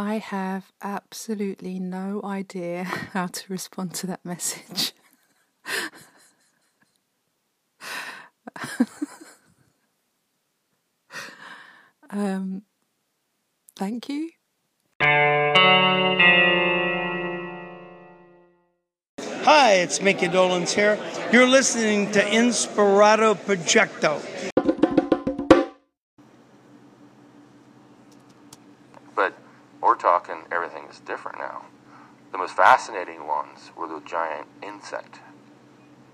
I have absolutely no idea how to respond to that message. um, thank you. Hi, it's Micky Dolenz here. You're listening to Inspirato Projecto. Is different now. The most fascinating ones were the giant insect.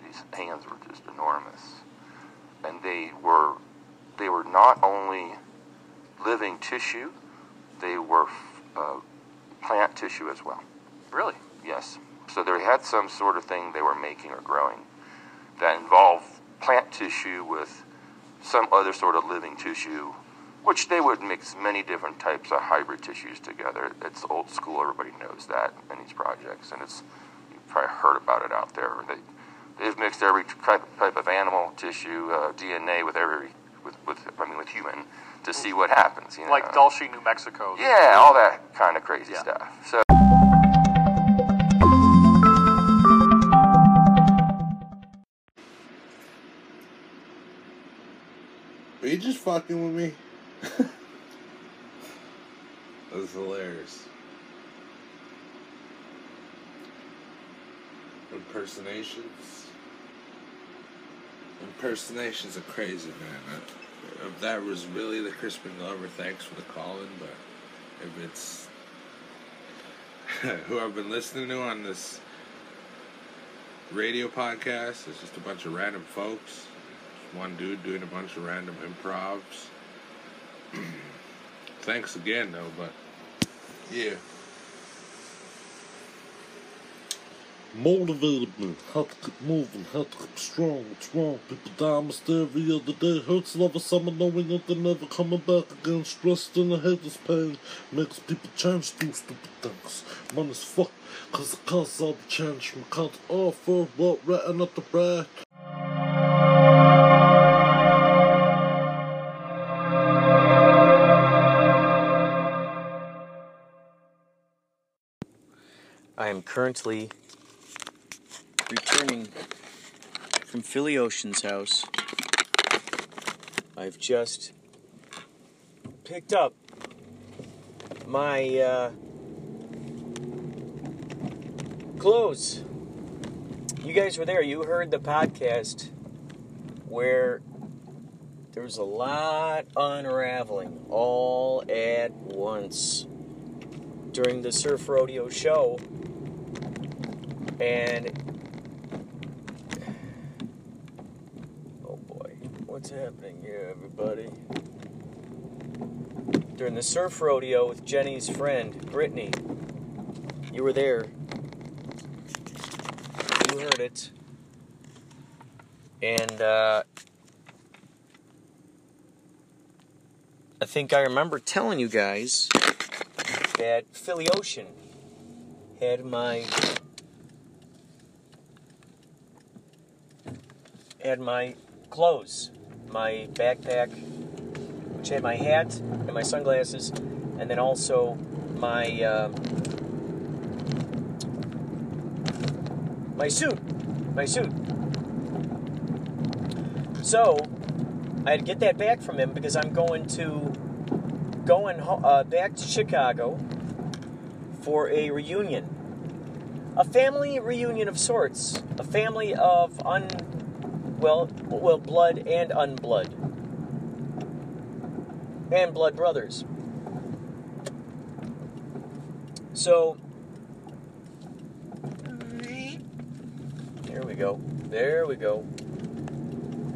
These hands were just enormous, and they were they were not only living tissue, they were uh, plant tissue as well. Really? Yes. So they had some sort of thing they were making or growing that involved plant tissue with some other sort of living tissue, which they would mix many different types of hybrid tissues together. It's old school. Everybody knows that in these projects, and it's you've probably heard about it out there. They they've mixed every type type of animal tissue, uh, DNA with every with, with I mean with human to see what happens. You know? Like Dulce, New Mexico. Yeah, all that kind of crazy Yeah. stuff. So. Are you just fucking with me? that was hilarious. Impersonations. Impersonations are crazy, man. Uh, If that was really the Crispin Glover, thanks for the call-in. But if it's who I've been listening to on this radio podcast, it's just a bunch of random folks one dude doing a bunch of random improvs. Thanks again, though, but yeah. motivated me, had to keep moving, had to keep strong, what's wrong? People die almost every other day, hurts love of summer knowing that they're never coming back again, stressed in the head is pain, makes people change, do stupid things. Money's fuck, cause it costs all the change, we can't offer what written at the back. Currently returning from Philly Ocean's house. I've just picked up my uh, clothes. You guys were there. You heard the podcast where there was a lot unraveling all at once during the Surf Rodeo show. And oh boy, what's happening here, everybody? During the surf rodeo with Jenny's friend Brittany, you were there. You heard it, and uh, I think I remember telling you guys that Philly Ocean had my had my clothes, my backpack, which had my hat and my sunglasses, and then also my um, my suit, my suit. So I had to get that back from him because I'm going to going uh, back to Chicago for a reunion. A family reunion of sorts. A family of un well well blood and unblood. And blood brothers. So There we go. There we go.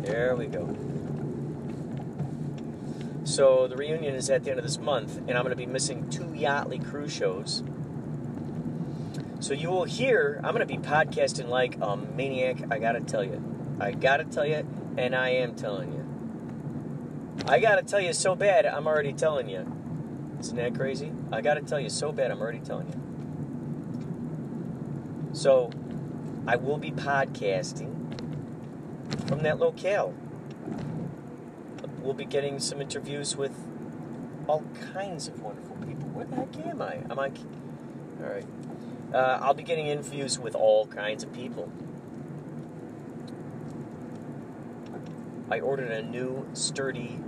There we go. So the reunion is at the end of this month, and I'm going to be missing two Yachtly cruise shows. So you will hear, I'm going to be podcasting like a maniac, I got to tell you. I got to tell you, and I am telling you. I got to tell you so bad, I'm already telling you. Isn't that crazy? I got to tell you so bad, I'm already telling you. So I will be podcasting from that locale. We'll be getting some interviews with all kinds of wonderful people. Where the heck am I? Am I? All right. Uh, I'll be getting interviews with all kinds of people. I ordered a new sturdy,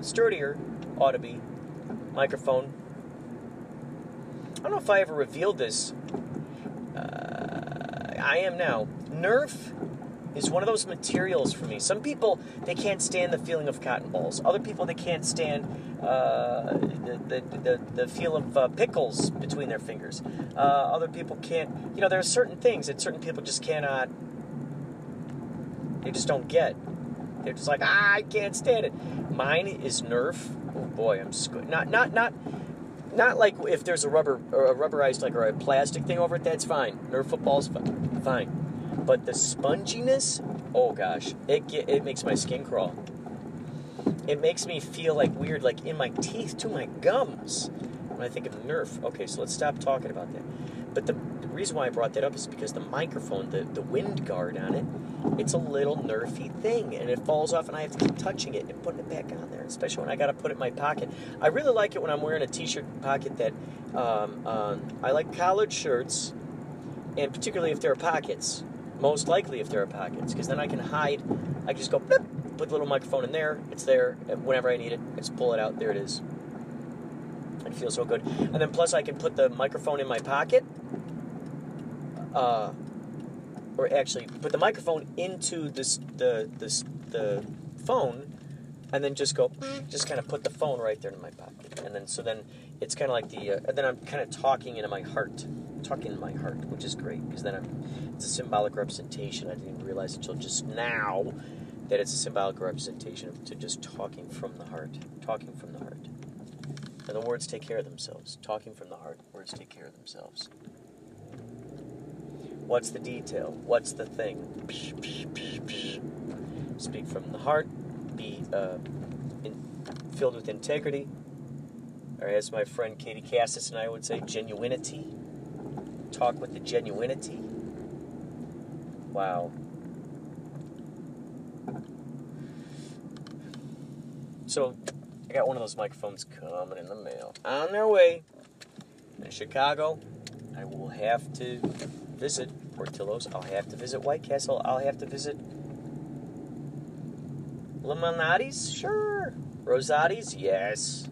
sturdier, be, microphone. I don't know if I ever revealed this. Uh, I am now. Nerf is one of those materials for me. Some people they can't stand the feeling of cotton balls. Other people they can't stand uh, the, the, the, the feel of uh, pickles between their fingers. Uh, other people can't. You know, there are certain things that certain people just cannot. They just don't get. They're just like ah, I can't stand it. Mine is Nerf. Oh boy, I'm squ- not not not. Not like if there's a rubber or a rubberized like or a plastic thing over it, that's fine. Nerf football's fine. but the sponginess, oh gosh, it get, it makes my skin crawl. It makes me feel like weird, like in my teeth to my gums when I think of Nerf. Okay, so let's stop talking about that. But the, the reason why I brought that up is because the microphone, the, the wind guard on it, it's a little nerfy thing and it falls off and I have to keep touching it and putting it back on there, especially when I got to put it in my pocket. I really like it when I'm wearing a t-shirt pocket that um, um, I like collared shirts and particularly if there are pockets most likely if there are pockets, because then I can hide. I can just go, put the little microphone in there. It's there. Whenever I need it, I just pull it out. There it is. It feels so good. And then plus I can put the microphone in my pocket. Uh, or actually put the microphone into this the this the phone and then just go just kind of put the phone right there in my pocket and then so then it's kind of like the uh, and then i'm kind of talking into my heart talking in my heart which is great because then I'm, it's a symbolic representation i didn't realize until just now that it's a symbolic representation of to just talking from the heart talking from the heart and the words take care of themselves. Talking from the heart words take care of themselves. What's the detail? What's the thing? Speak from the heart. Be uh, in, filled with integrity, or as my friend Katie Cassis and I would say, genuinity. Talk with the genuinity. Wow. So, got one of those microphones coming in the mail. On their way. In Chicago, I will have to visit Portillo's. I'll have to visit White Castle. I'll have to visit Lou Malnati's? Sure. Rosati's? Yes.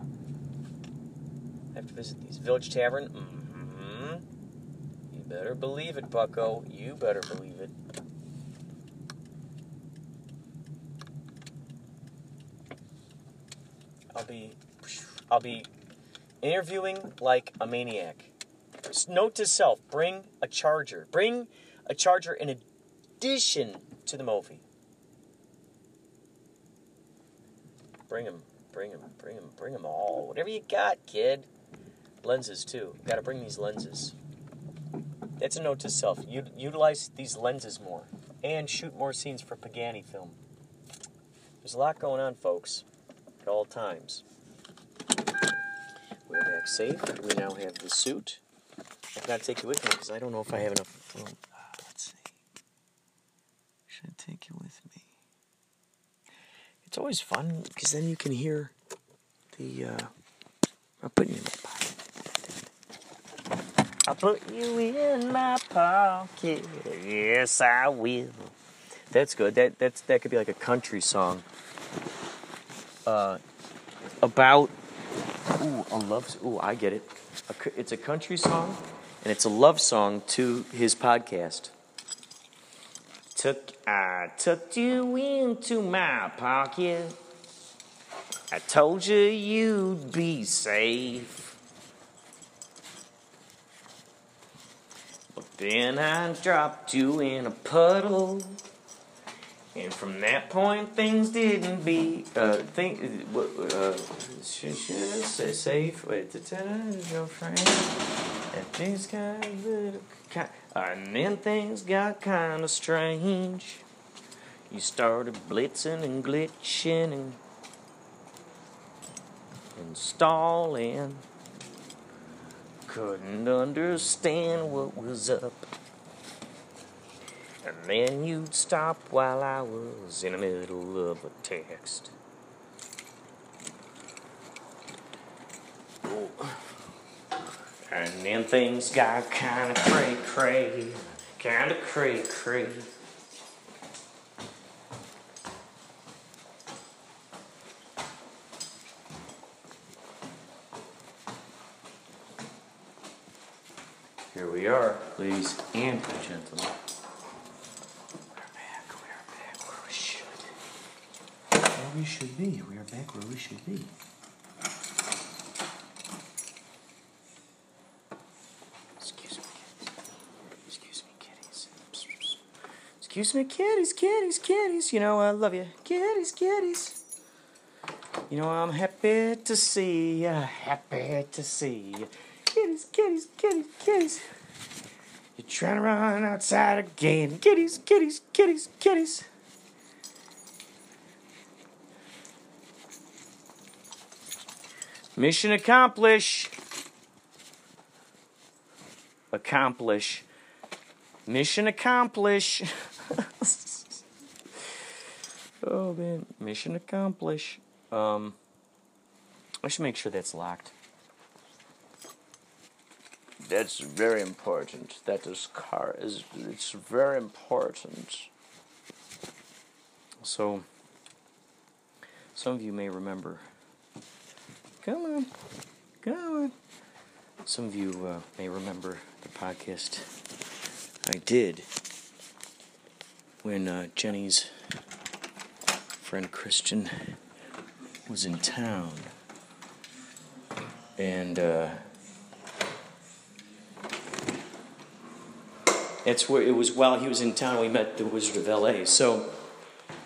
I have to visit these. Village Tavern? Mm-hmm. You better believe it, bucko. You better believe it. I'll be I'll be interviewing like a maniac. Note to self, bring a charger. Bring a charger in addition to the Mophie. Bring them, bring them, bring them, bring them all. Whatever you got, kid. Lenses, too. Got to bring these lenses. That's a note to self. U- utilize these lenses more and shoot more scenes for Pagani film. There's a lot going on, folks, at all times. Safe. We now have the suit. I cannot take you with me because I don't know if I have enough room. Uh, let's see. Should I take you with me? It's always fun because then you can hear the. Uh, I'll put you in my pocket. I'll put you in my pocket. Yes, I will. That's good. That that's that could be like a country song. Uh, about ooh a love. Ooh, I get it. It's a country song and it's a love song to his podcast. Took I tucked you into my pocket. I told you you'd be safe. But then I dropped you in a puddle. And from that point, things didn't be. Uh, think. Uh, should, should I say safe? Wait, the girlfriend. And things got a little. Kind, and then things got kind of strange. You started blitzing and glitching and installing. Couldn't understand what was up. And then you'd stop while I was in the middle of a text. And then things got kinda cray cray, kinda cray cray. Here we are, ladies and gentlemen. We're back, we're back where we should. Where we should be. We are back where we should be. Excuse me, kitties. Excuse me, kitties. Excuse me, kitties, kitties, kitties. You know I love you. Kitties, kitties. You know I'm happy to see ya. Happy to see ya. Kitties, kitties, kitties, kitties. You're trying to run outside again. Kitties, kitties, kitties, kitties. Mission accomplish. Accomplish. Mission accomplish. oh man, mission accomplish. Um, I should make sure that's locked. That's very important. That is car is it's very important. So some of you may remember. Come on, come on. Some of you uh, may remember the podcast I did when uh, Jenny's friend Christian was in town, and. Uh, It's where it was while he was in town we met the Wizard of LA. So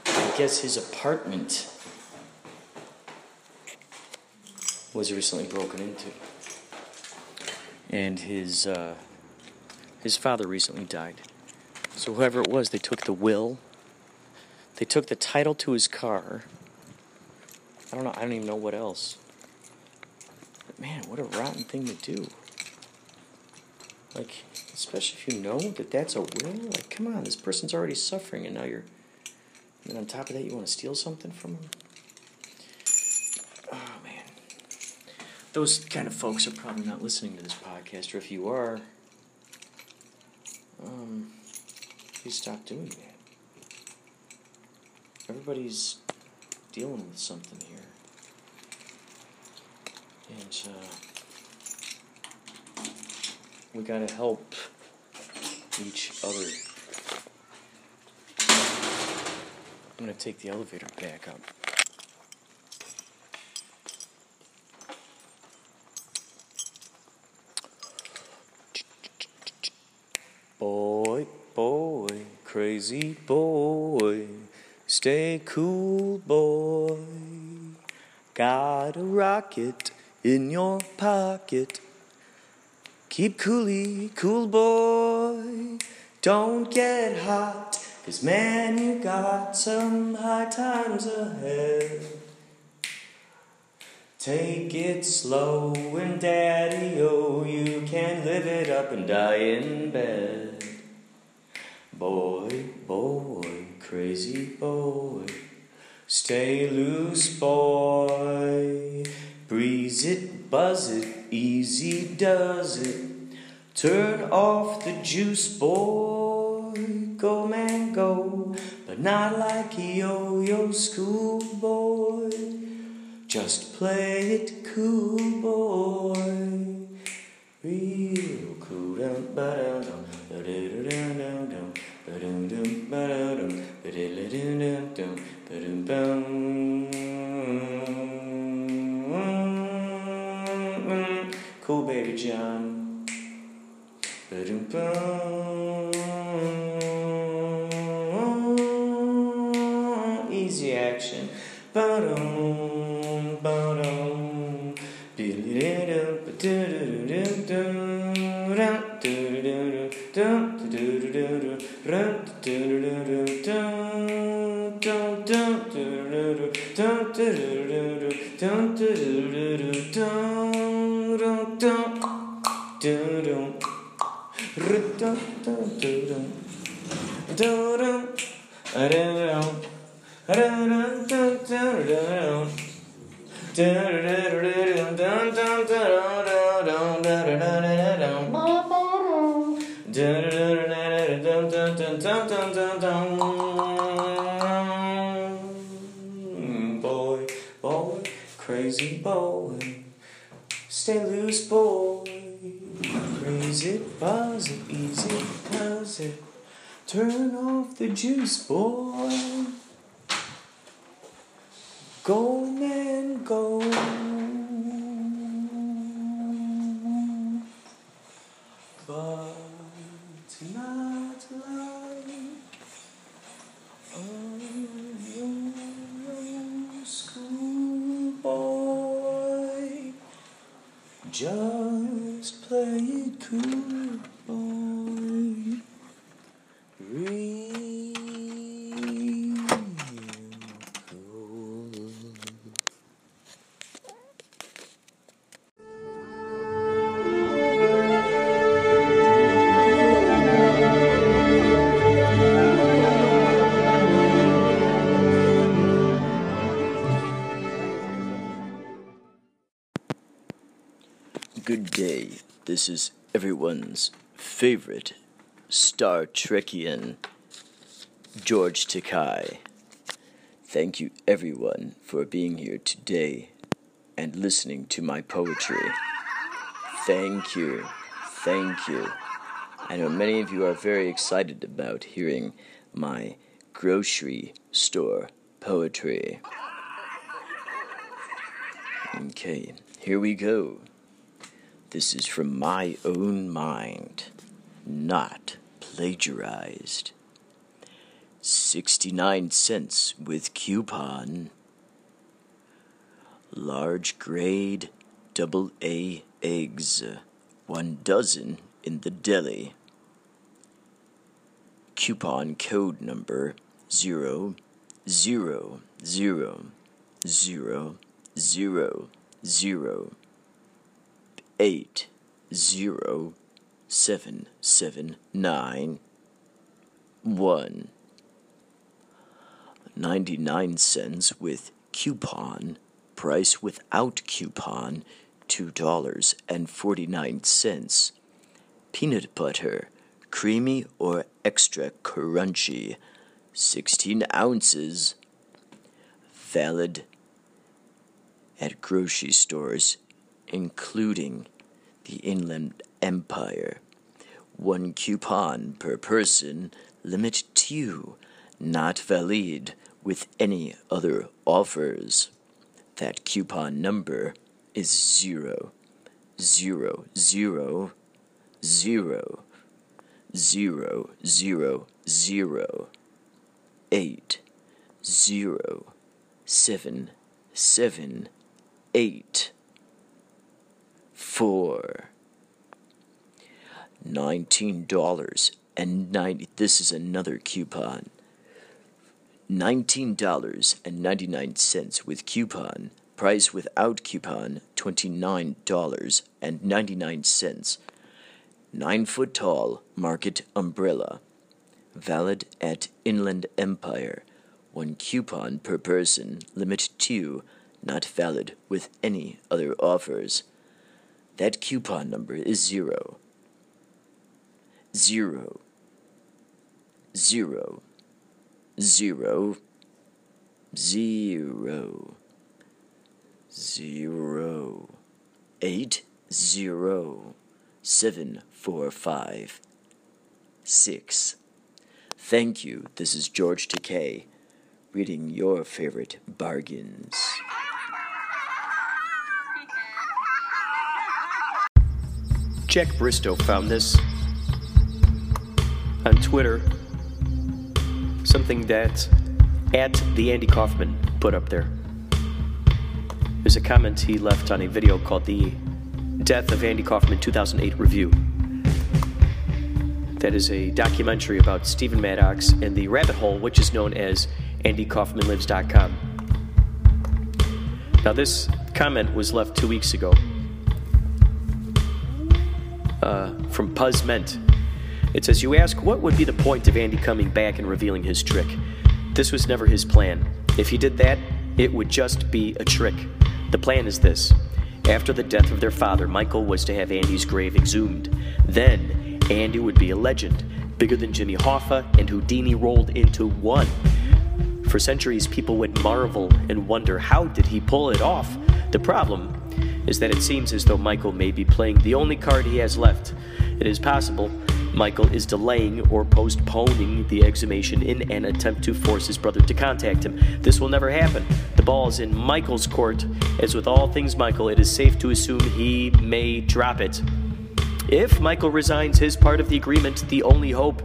I guess his apartment was recently broken into. And his uh, his father recently died. So whoever it was, they took the will. They took the title to his car. I don't know, I don't even know what else. But man, what a rotten thing to do. Like especially if you know that that's a will. Like, come on, this person's already suffering, and now you're. And on top of that, you want to steal something from them? Oh, man. Those kind of folks are probably not listening to this podcast, or if you are, um, please stop doing that. Everybody's dealing with something here. And, uh, we gotta help each other. I'm gonna take the elevator back up. Boy, crazy boy, stay cool, boy. Got a rocket in your pocket. Keep coolly, cool boy. Don't get hot, cause man, you got some high times ahead. Take it slow and daddy, oh, you can live it up and die in bed. Boy, boy, crazy boy, stay loose, boy. Breeze it, buzz it, easy does it. Turn off the juice, boy. Go, man, go. But not like yo yo schoolboy. Just play it cool, boy. Real cool. Cool baby John. Easy action. Turn off the juice, boy. Go, man, go. Good day. This is everyone's favorite Star Trekian, George Takei. Thank you, everyone, for being here today and listening to my poetry. Thank you. Thank you. I know many of you are very excited about hearing my grocery store poetry. Okay, here we go. This is from my own mind, not plagiarized. 69 cents with coupon. Large grade double A eggs, one dozen in the deli. Coupon code number zero zero zero zero zero zero eight zero seven seven nine one. Ninety nine cents with coupon price without coupon two dollars and forty nine cents. Peanut butter creamy or extra crunchy sixteen ounces. Valid at grocery stores including the Inland Empire. One coupon per person, limit two, not valid with any other offers. That coupon number is zero, zero, zero, zero, zero, zero, zero, eight, zero, seven, seven, eight four nineteen dollars and ninety this is another coupon. nineteen dollars and ninety nine cents with coupon price without coupon twenty nine dollars and ninety nine cents. Nine foot tall market umbrella valid at inland empire. One coupon per person limit two not valid with any other offers that coupon number is zero, zero, zero, zero, zero, zero, eight, zero, 7456. Thank you. This is George Takei reading your favorite bargains. Jack Bristow found this on Twitter. Something that at the Andy Kaufman put up there. There's a comment he left on a video called the Death of Andy Kaufman 2008 Review. That is a documentary about Stephen Maddox and the rabbit hole, which is known as AndyKaufmanLives.com. Now, this comment was left two weeks ago uh, from Puzz Ment. It says, You ask, what would be the point of Andy coming back and revealing his trick? This was never his plan. If he did that, it would just be a trick. The plan is this after the death of their father, Michael was to have Andy's grave exhumed. Then, Andy would be a legend, bigger than Jimmy Hoffa and Houdini rolled into one. For centuries, people would marvel and wonder how did he pull it off? The problem is that it seems as though Michael may be playing the only card he has left. It is possible Michael is delaying or postponing the exhumation in an attempt to force his brother to contact him. This will never happen. The ball is in Michael's court. As with all things Michael, it is safe to assume he may drop it. If Michael resigns his part of the agreement, the only hope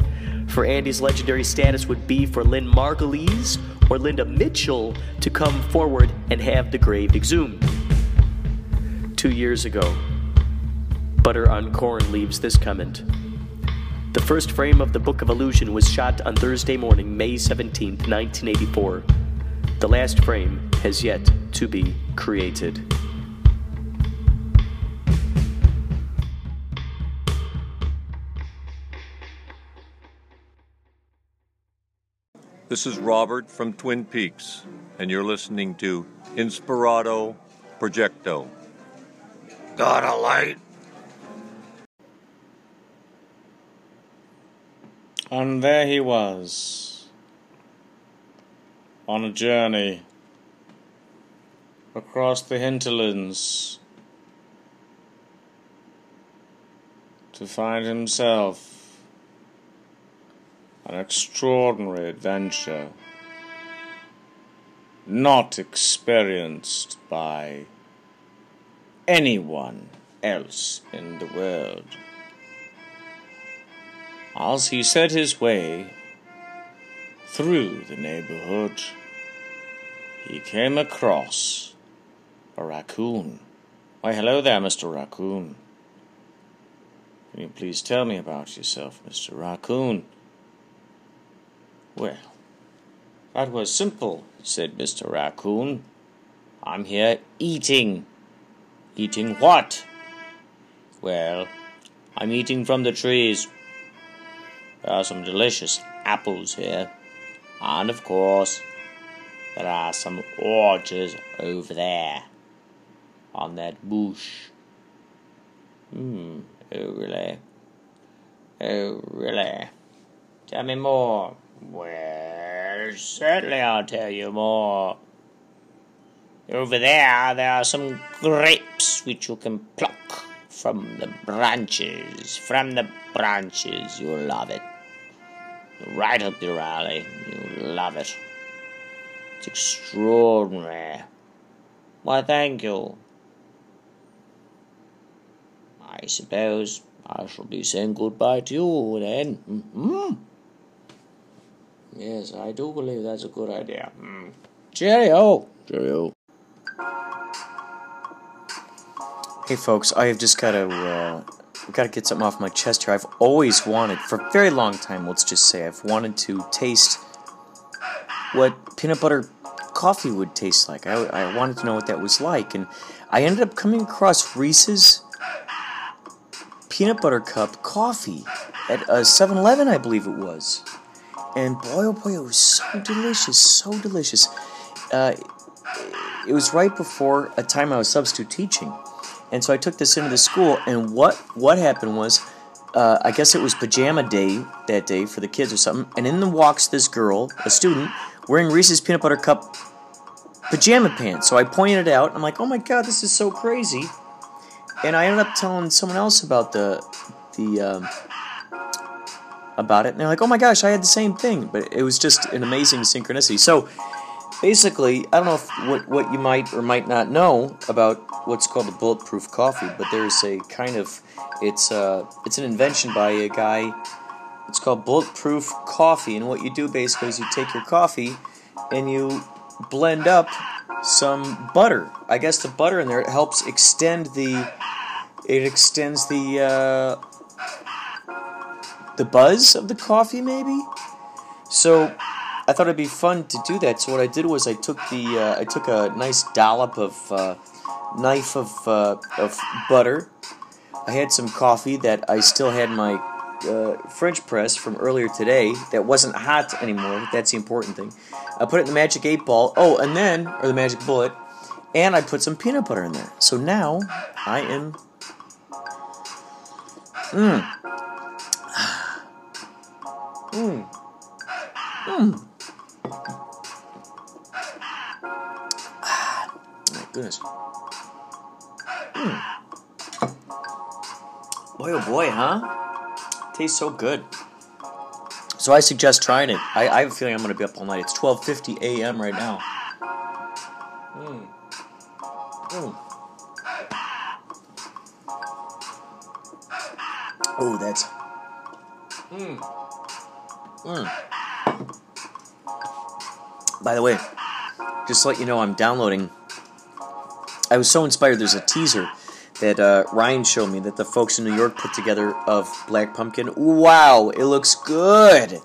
for Andy's legendary status would be for Lynn Margulies or Linda Mitchell to come forward and have the grave exhumed. Two years ago, Butter on Corn leaves this comment. The first frame of the Book of Illusion was shot on Thursday morning, May 17, 1984. The last frame has yet to be created. This is Robert from Twin Peaks, and you're listening to Inspirato Projecto. Got a light? And there he was, on a journey across the hinterlands to find himself an extraordinary adventure not experienced by anyone else in the world. As he set his way through the neighborhood, he came across a raccoon. Why, hello there, Mr. Raccoon. Can you please tell me about yourself, Mr. Raccoon? Well, that was simple, said Mr. Raccoon. I'm here eating. Eating what? Well, I'm eating from the trees. There are some delicious apples here. And of course, there are some oranges over there on that bush. Hmm, oh really? Oh really? Tell me more. Well, certainly I'll tell you more. Over there, there are some grapes which you can pluck from the branches. From the branches, you'll love it. Right up your alley. You'll love it. It's extraordinary. Why, thank you. I suppose I shall be saying goodbye to you then. Mm-hmm. Yes, I do believe that's a good idea. Mm. Cheerio. Cheerio. Folks, I have just got to uh, got to get something off my chest here. I've always wanted, for a very long time, let's just say, I've wanted to taste what peanut butter coffee would taste like. I, I wanted to know what that was like, and I ended up coming across Reese's peanut butter cup coffee at a 7 Eleven, I believe it was. And boy, oh boy, it was so delicious, so delicious. Uh, it was right before a time I was substitute teaching. And so I took this into the school, and what, what happened was, uh, I guess it was pajama day that day for the kids or something, and in the walks this girl, a student, wearing Reese's Peanut Butter Cup pajama pants. So I pointed it out. I'm like, oh my god, this is so crazy. and I ended up telling someone else about the the um, about it, and they're like, "Oh my gosh, I had the same thing," but it was just an amazing synchronicity. So basically, I don't know if, what what you might or might not know about what's called the bulletproof coffee, but there's a kind of it's uh it's an invention by a guy. It's called bulletproof coffee, and what you do basically is you take your coffee and you blend up some butter. I guess the butter in there it helps extend the it extends the uh, the buzz of the coffee maybe. So I thought it'd be fun to do that. So what I did was I took the uh, I took a nice dollop of uh, knife of uh, of butter. I had some coffee that I still had my uh, French press from earlier today that wasn't hot anymore. That's the important thing. I put it in the magic eight ball. Oh, and then or the magic bullet, and I put some peanut butter in there. So now I am. Mmm. Mmm. Mmm. Goodness. Boy, oh boy, huh? Tastes so good. So I suggest trying it. I, I have a feeling I'm going to be up all night. It's 12:50 a.m. right now. Mm. Mm. Oh, that's. Mm. Mm. By the way, just to let you know, I'm downloading. I was so inspired. There's a teaser that uh, Ryan showed me that the folks in New York put together of Black Pumpkin. Wow, it looks good.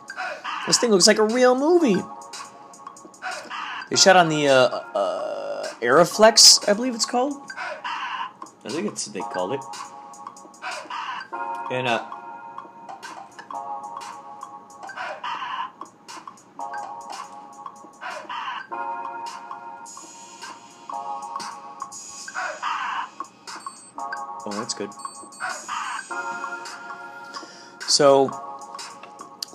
This thing looks like a real movie. They shot on the uh, uh, Arriflex, I believe it's called. I think it's what they called it. And uh, Oh, that's good. So,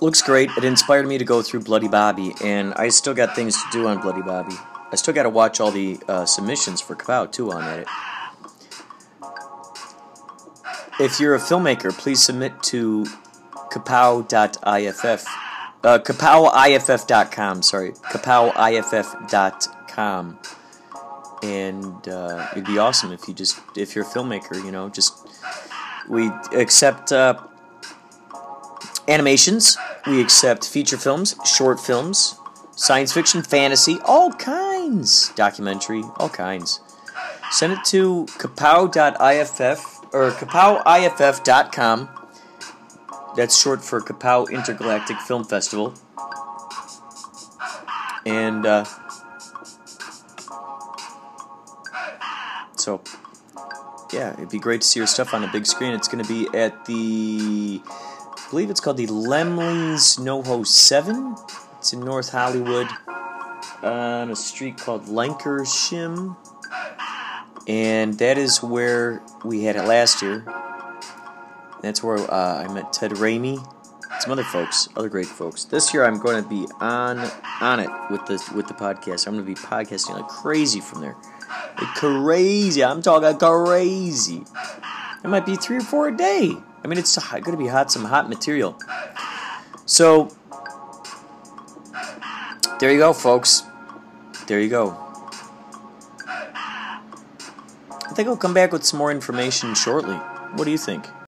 looks great. It inspired me to go through Bloody Bobby, and I still got things to do on Bloody Bobby. I still got to watch all the uh, submissions for Kapow, too, on it. If you're a filmmaker, please submit to kapow.iff. Uh, kapowiff.com, sorry. kapowiff.com and uh, it'd be awesome if you just if you're a filmmaker you know just we accept uh, animations we accept feature films short films science fiction fantasy all kinds documentary all kinds. Send it to kapow.iff or kapowiff.com that's short for kapow intergalactic film festival. And uh, So, yeah, it'd be great to see your stuff on a big screen. It's going to be at the, I believe it's called the Laemmle's NoHo 7. It's in North Hollywood on a street called Lankershim. And that is where we had it last year. That's where uh, I met Ted Ramey, some other folks, other great folks. This year I'm going to be on on it with the with the podcast. I'm going to be podcasting like crazy from there. Crazy. I'm talking crazy. It might be three or four a day. I mean, it's going to be hot, some hot material. So, there you go, folks. There you go. I think I'll come back with some more information shortly. What do you think?